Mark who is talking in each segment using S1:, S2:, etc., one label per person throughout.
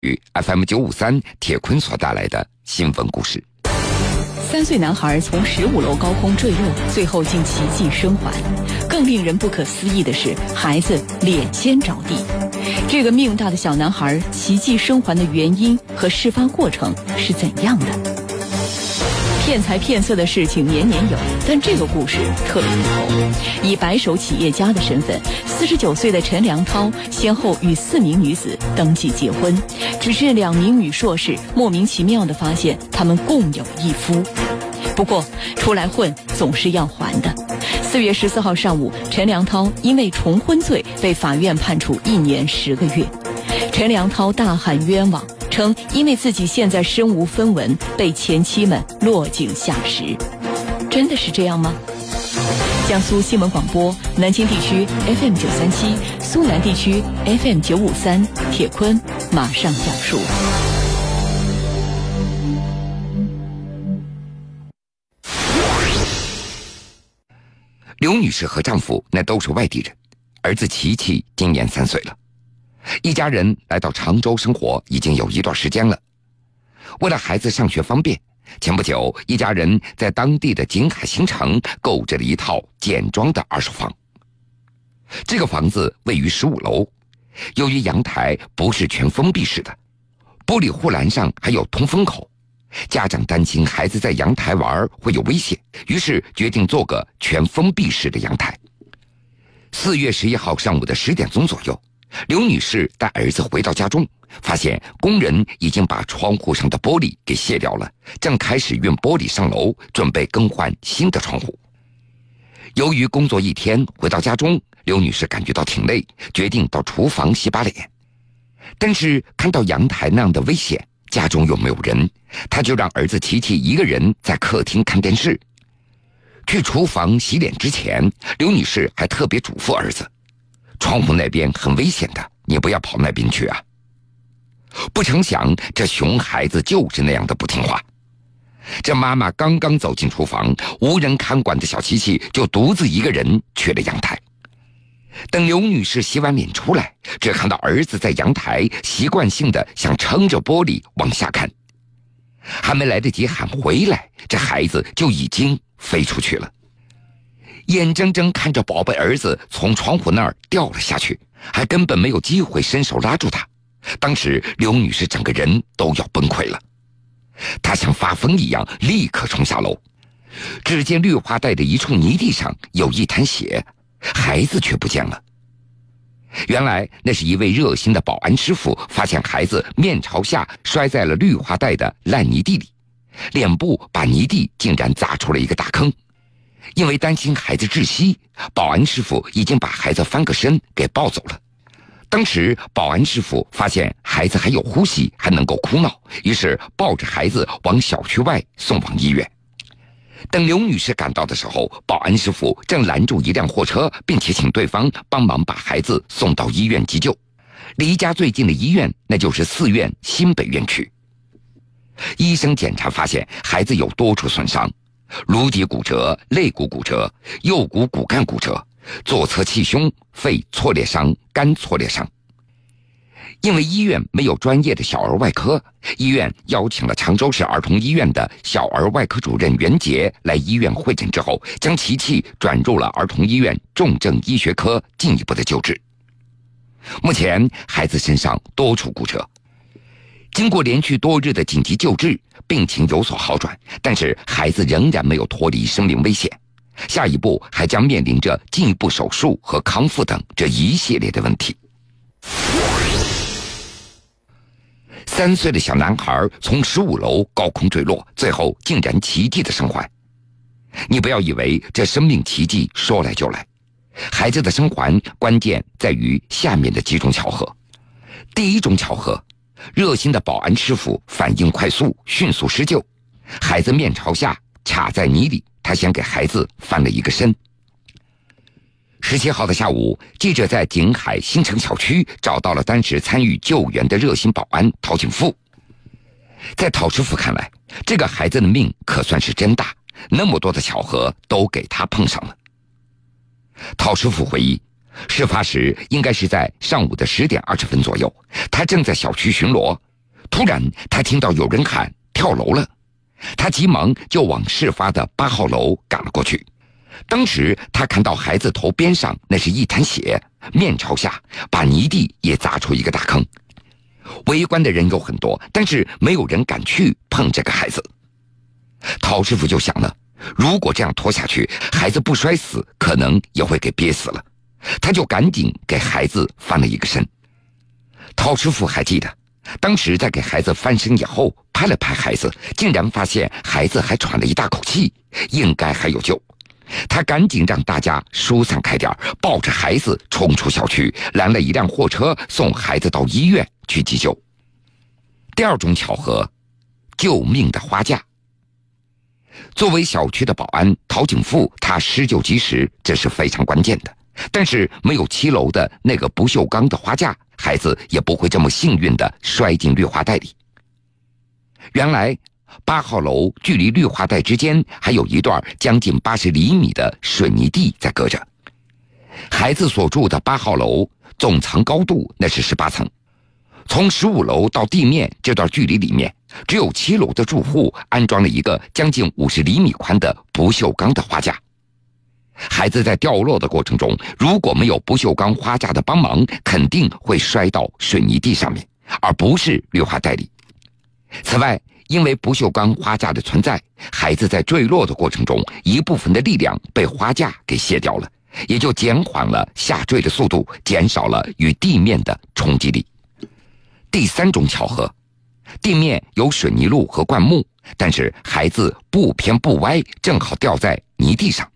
S1: 与 FM 九五三铁坤所带来的新闻故事。
S2: 三岁男孩从十五楼高空坠落，最后竟奇迹生还。更令人不可思议的是，孩子脸先着地。这个命大的小男孩奇迹生还的原因和事发过程是怎样的？骗财骗色的事情年年有，但这个故事特别不同。以白手企业家的身份，四十九岁的陈良涛先后与四名女子登记结婚，只是两名女硕士莫名其妙地发现他们共有一夫。不过出来混总是要还的。四月十四号上午，陈良涛因为重婚罪被法院判处一年十个月。陈良涛大喊冤枉。称因为自己现在身无分文，被前妻们落井下石，真的是这样吗？江苏新闻广播南京地区 FM 九三七，苏南地区 FM 九五三，铁坤马上讲述。
S1: 刘女士和丈夫那都是外地人，儿子琪琪今年三岁了。一家人来到常州生活已经有一段时间了。为了孩子上学方便，前不久一家人在当地的景海新城购置了一套简装的二手房。这个房子位于十五楼，由于阳台不是全封闭式的，玻璃护栏上还有通风口，家长担心孩子在阳台玩会有危险，于是决定做个全封闭式的阳台。四月十一号上午的十点钟左右。刘女士带儿子回到家中，发现工人已经把窗户上的玻璃给卸掉了，正开始运玻璃上楼，准备更换新的窗户。由于工作一天回到家中，刘女士感觉到挺累，决定到厨房洗把脸。但是看到阳台那样的危险，家中又没有人，她就让儿子琪琪一个人在客厅看电视。去厨房洗脸之前，刘女士还特别嘱咐儿子。窗户那边很危险的，你不要跑那边去啊！不成想，这熊孩子就是那样的不听话。这妈妈刚刚走进厨房，无人看管的小琪琪就独自一个人去了阳台。等刘女士洗完脸出来，只看到儿子在阳台习惯性的想撑着玻璃往下看，还没来得及喊回来，这孩子就已经飞出去了。眼睁睁看着宝贝儿子从窗户那儿掉了下去，还根本没有机会伸手拉住他。当时刘女士整个人都要崩溃了，她像发疯一样立刻冲下楼。只见绿化带的一处泥地上有一滩血，孩子却不见了。原来那是一位热心的保安师傅发现孩子面朝下摔在了绿化带的烂泥地里，脸部把泥地竟然砸出了一个大坑。因为担心孩子窒息，保安师傅已经把孩子翻个身给抱走了。当时保安师傅发现孩子还有呼吸，还能够哭闹，于是抱着孩子往小区外送往医院。等刘女士赶到的时候，保安师傅正拦住一辆货车，并且请对方帮忙把孩子送到医院急救。离家最近的医院那就是四院新北院区。医生检查发现孩子有多处损伤。颅底骨折、肋骨骨折、右骨骨干骨折、左侧气胸、肺挫裂伤、肝挫裂伤。因为医院没有专业的小儿外科，医院邀请了常州市儿童医院的小儿外科主任袁杰来医院会诊之后，将琪琪转入了儿童医院重症医学科进一步的救治。目前孩子身上多处骨折。经过连续多日的紧急救治，病情有所好转，但是孩子仍然没有脱离生命危险。下一步还将面临着进一步手术和康复等这一系列的问题。三岁的小男孩从十五楼高空坠落，最后竟然奇迹的生还。你不要以为这生命奇迹说来就来，孩子的生还关键在于下面的几种巧合。第一种巧合。热心的保安师傅反应快速，迅速施救，孩子面朝下卡在泥里，他先给孩子翻了一个身。十七号的下午，记者在景海新城小区找到了当时参与救援的热心保安陶景富。在陶师傅看来，这个孩子的命可算是真大，那么多的巧合都给他碰上了。陶师傅回忆。事发时应该是在上午的十点二十分左右，他正在小区巡逻，突然，他听到有人喊跳楼了，他急忙就往事发的八号楼赶了过去。当时他看到孩子头边上那是一滩血，面朝下，把泥地也砸出一个大坑。围观的人有很多，但是没有人敢去碰这个孩子。陶师傅就想了，如果这样拖下去，孩子不摔死，可能也会给憋死了。他就赶紧给孩子翻了一个身。陶师傅还记得，当时在给孩子翻身以后，拍了拍孩子，竟然发现孩子还喘了一大口气，应该还有救。他赶紧让大家疏散开点抱着孩子冲出小区，拦了一辆货车送孩子到医院去急救。第二种巧合，救命的花架。作为小区的保安，陶景富他施救及时，这是非常关键的。但是没有七楼的那个不锈钢的花架，孩子也不会这么幸运的摔进绿化带里。原来。八号楼距离绿化带之间还有一段将近八十厘米的水泥地在隔着。孩子所住的八号楼总层高度那是十八层，从十五楼到地面这段距离里面，只有七楼的住户安装了一个将近五十厘米宽的不锈钢的花架。孩子在掉落的过程中，如果没有不锈钢花架的帮忙，肯定会摔到水泥地上面，而不是绿化带里。此外，因为不锈钢花架的存在，孩子在坠落的过程中，一部分的力量被花架给卸掉了，也就减缓了下坠的速度，减少了与地面的冲击力。第三种巧合，地面有水泥路和灌木，但是孩子不偏不歪，正好掉在泥地上。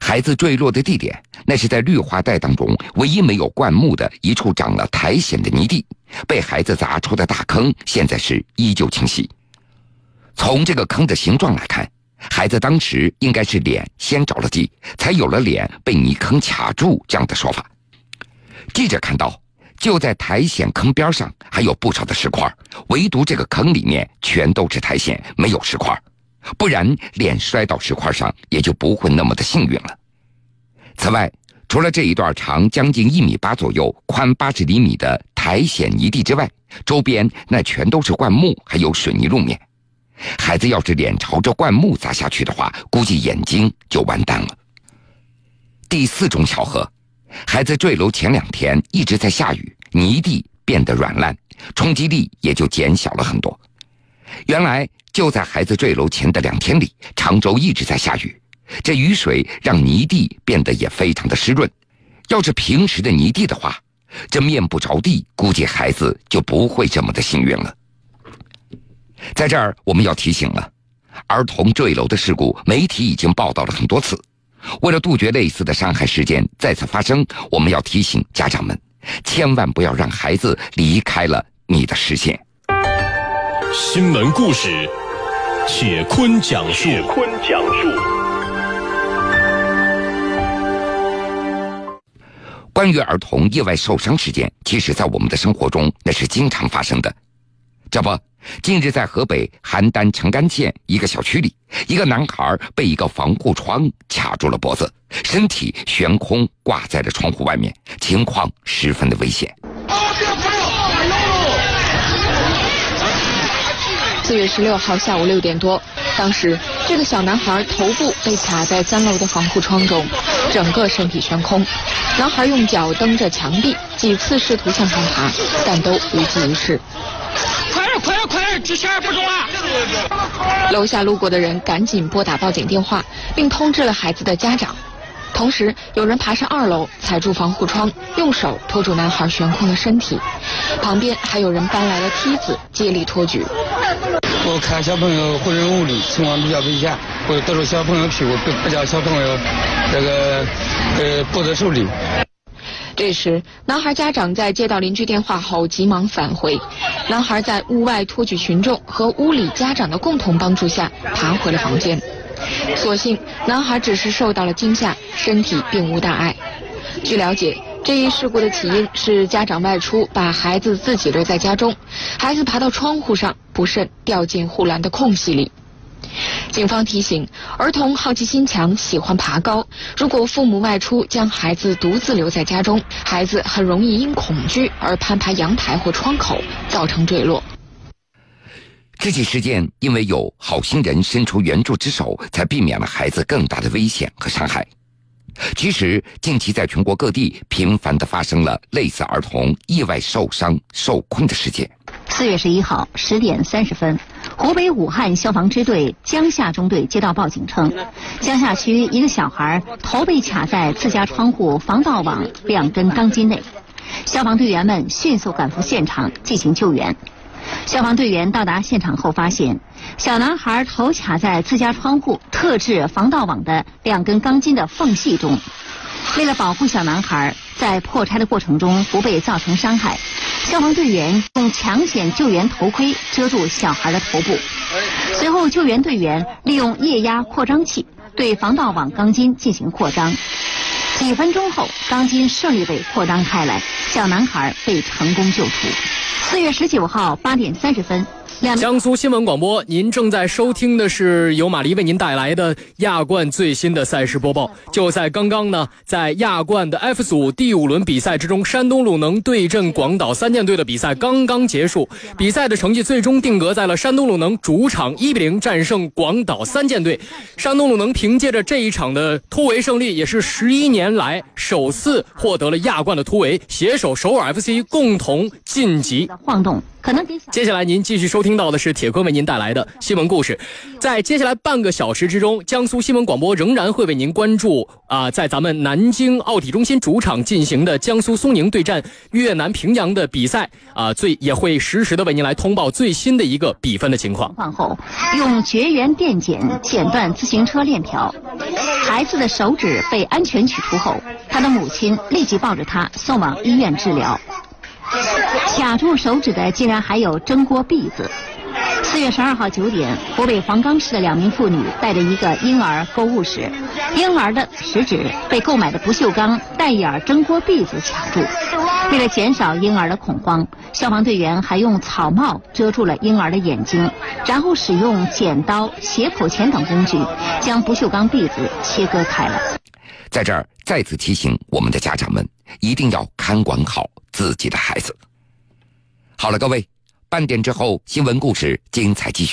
S1: 孩子坠落的地点，那是在绿化带当中唯一没有灌木的一处长了苔藓的泥地，被孩子砸出的大坑，现在是依旧清晰。从这个坑的形状来看，孩子当时应该是脸先着了地，才有了脸被泥坑卡住这样的说法。记者看到，就在苔藓坑边上还有不少的石块，唯独这个坑里面全都是苔藓，没有石块。不然，脸摔到石块上也就不会那么的幸运了。此外，除了这一段长将近一米八左右、宽八十厘米的苔藓泥地之外，周边那全都是灌木，还有水泥路面。孩子要是脸朝着灌木砸下去的话，估计眼睛就完蛋了。第四种巧合，孩子坠楼前两天一直在下雨，泥地变得软烂，冲击力也就减小了很多。原来就在孩子坠楼前的两天里，常州一直在下雨，这雨水让泥地变得也非常的湿润。要是平时的泥地的话，这面不着地，估计孩子就不会这么的幸运了。在这儿我们要提醒了，儿童坠楼的事故，媒体已经报道了很多次。为了杜绝类似的伤害事件再次发生，我们要提醒家长们，千万不要让孩子离开了你的视线。
S3: 新闻故事，铁坤讲述。铁坤讲述。
S1: 关于儿童意外受伤事件，其实，在我们的生活中那是经常发生的。这不，近日在河北邯郸城干县一个小区里，一个男孩被一个防护窗卡住了脖子，身体悬空挂在了窗户外面，情况十分的危险。
S4: 四月十六号下午六点多，当时这个小男孩头部被卡在三楼的防护窗中，整个身体悬空。男孩用脚蹬着墙壁，几次试图向上爬，但都无济于事。
S5: 快点，快点，快点！不中了！
S4: 楼下路过的人赶紧拨打报警电话，并通知了孩子的家长。同时，有人爬上二楼，踩住防护窗，用手托住男孩悬空的身体。旁边还有人搬来了梯子，接力托举。
S6: 我看小朋友活人无力，情况比较危险，我得住小朋友屁股，不叫小朋友这个呃脖子受力。
S4: 这时，男孩家长在接到邻居电话后，急忙返回。男孩在屋外托举群众和屋里家长的共同帮助下，爬回了房间。所幸，男孩只是受到了惊吓，身体并无大碍。据了解，这一事故的起因是家长外出，把孩子自己留在家中，孩子爬到窗户上，不慎掉进护栏的空隙里。警方提醒，儿童好奇心强，喜欢爬高。如果父母外出，将孩子独自留在家中，孩子很容易因恐惧而攀爬阳台或窗口，造成坠落。
S1: 这起事件因为有好心人伸出援助之手，才避免了孩子更大的危险和伤害。其实，近期在全国各地频繁的发生了类似儿童意外受伤、受困的事件。
S7: 四月十一号十点三十分，湖北武汉消防支队江夏中队接到报警称，江夏区一个小孩头被卡在自家窗户防盗网两根钢筋内，消防队员们迅速赶赴现场进行救援。消防队员到达现场后，发现小男孩头卡在自家窗户特制防盗网的两根钢筋的缝隙中。为了保护小男孩在破拆的过程中不被造成伤害，消防队员用抢险救援头盔遮住小孩的头部。随后，救援队员利用液压扩张器对防盗网钢筋进行扩张。几分钟后，钢筋顺利被扩张开来，小男孩被成功救出。四月十九号八点三十分。
S8: 江苏新闻广播，您正在收听的是由马黎为您带来的亚冠最新的赛事播报。就在刚刚呢，在亚冠的 F 组第五轮比赛之中，山东鲁能对阵广岛三舰队的比赛刚刚结束，比赛的成绩最终定格在了山东鲁能主场一比零战胜广岛三舰队。山东鲁能凭借着这一场的突围胜利，也是十一年来首次获得了亚冠的突围，携手首尔 FC 共同晋级。
S7: 晃动。可能
S8: 接下来您继续收听到的是铁坤为您带来的新闻故事，在接下来半个小时之中，江苏新闻广播仍然会为您关注啊，在咱们南京奥体中心主场进行的江苏苏宁对战越南平阳的比赛啊，最也会实时的为您来通报最新的一个比分的情况。
S7: 况后用绝缘电剪剪断自行车链条，孩子的手指被安全取出后，他的母亲立即抱着他送往医院治疗。卡住手指的竟然还有蒸锅篦子。四月十二号九点，湖北黄冈市的两名妇女带着一个婴儿购物时，婴儿的食指被购买的不锈钢带眼蒸锅篦子卡住。为了减少婴儿的恐慌，消防队员还用草帽遮住了婴儿的眼睛，然后使用剪刀、斜口钳等工具将不锈钢篦子切割开了。
S1: 在这儿再次提醒我们的家长们，一定要看管好自己的孩子。好了，各位，半点之后新闻故事精彩继续。